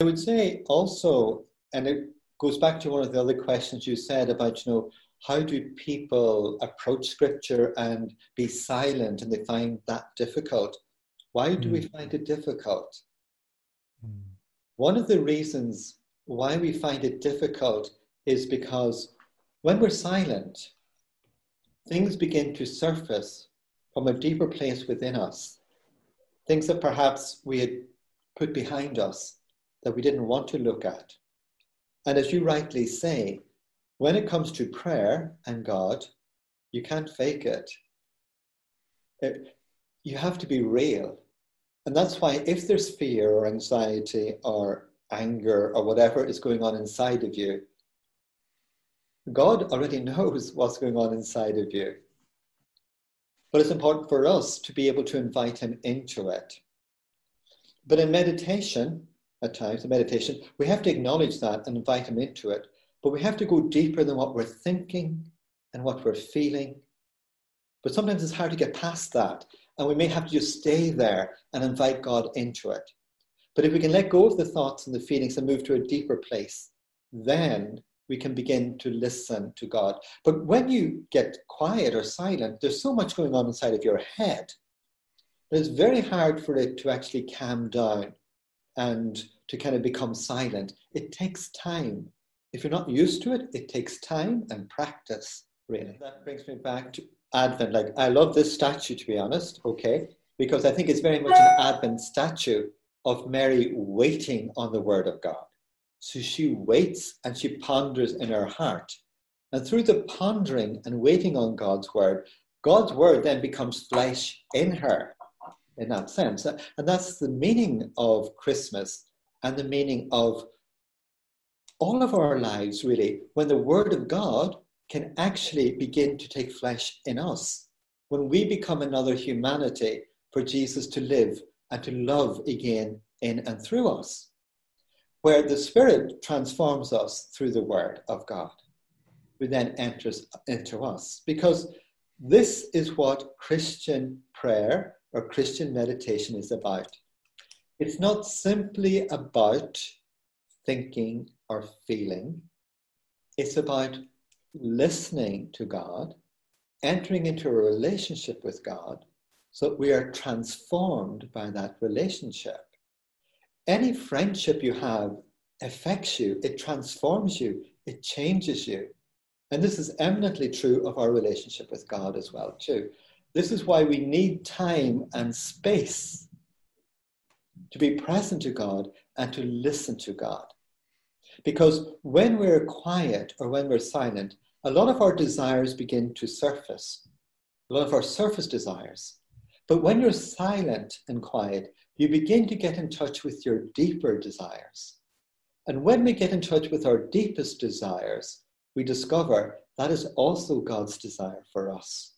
I would say also, and it goes back to one of the other questions you said about, you know, how do people approach scripture and be silent and they find that difficult? Why do mm. we hmm. find it difficult? Mm. One of the reasons why we find it difficult is because when we're silent, things begin to surface from a deeper place within us. Things that perhaps we had put behind us that we didn't want to look at. And as you rightly say, when it comes to prayer and God, you can't fake it. it. You have to be real. And that's why, if there's fear or anxiety or anger or whatever is going on inside of you, God already knows what's going on inside of you. But it's important for us to be able to invite Him into it. But in meditation, at times, the meditation, we have to acknowledge that and invite Him into it but we have to go deeper than what we're thinking and what we're feeling. But sometimes it's hard to get past that. And we may have to just stay there and invite God into it. But if we can let go of the thoughts and the feelings and move to a deeper place, then we can begin to listen to God. But when you get quiet or silent, there's so much going on inside of your head. that It's very hard for it to actually calm down and to kind of become silent. It takes time if you're not used to it, it takes time and practice, really. That brings me back to Advent. Like, I love this statue, to be honest, okay? Because I think it's very much an Advent statue of Mary waiting on the Word of God. So she waits and she ponders in her heart. And through the pondering and waiting on God's Word, God's Word then becomes flesh in her, in that sense. And that's the meaning of Christmas and the meaning of all of our lives, really, when the Word of God can actually begin to take flesh in us, when we become another humanity for Jesus to live and to love again in and through us, where the Spirit transforms us through the Word of God, who then enters into us. Because this is what Christian prayer or Christian meditation is about. It's not simply about thinking or feeling. It's about listening to God, entering into a relationship with God, so that we are transformed by that relationship. Any friendship you have affects you, it transforms you, it changes you. And this is eminently true of our relationship with God as well, too. This is why we need time and space to be present to God and to listen to God. Because when we're quiet or when we're silent, a lot of our desires begin to surface, a lot of our surface desires. But when you're silent and quiet, you begin to get in touch with your deeper desires. And when we get in touch with our deepest desires, we discover that is also God's desire for us.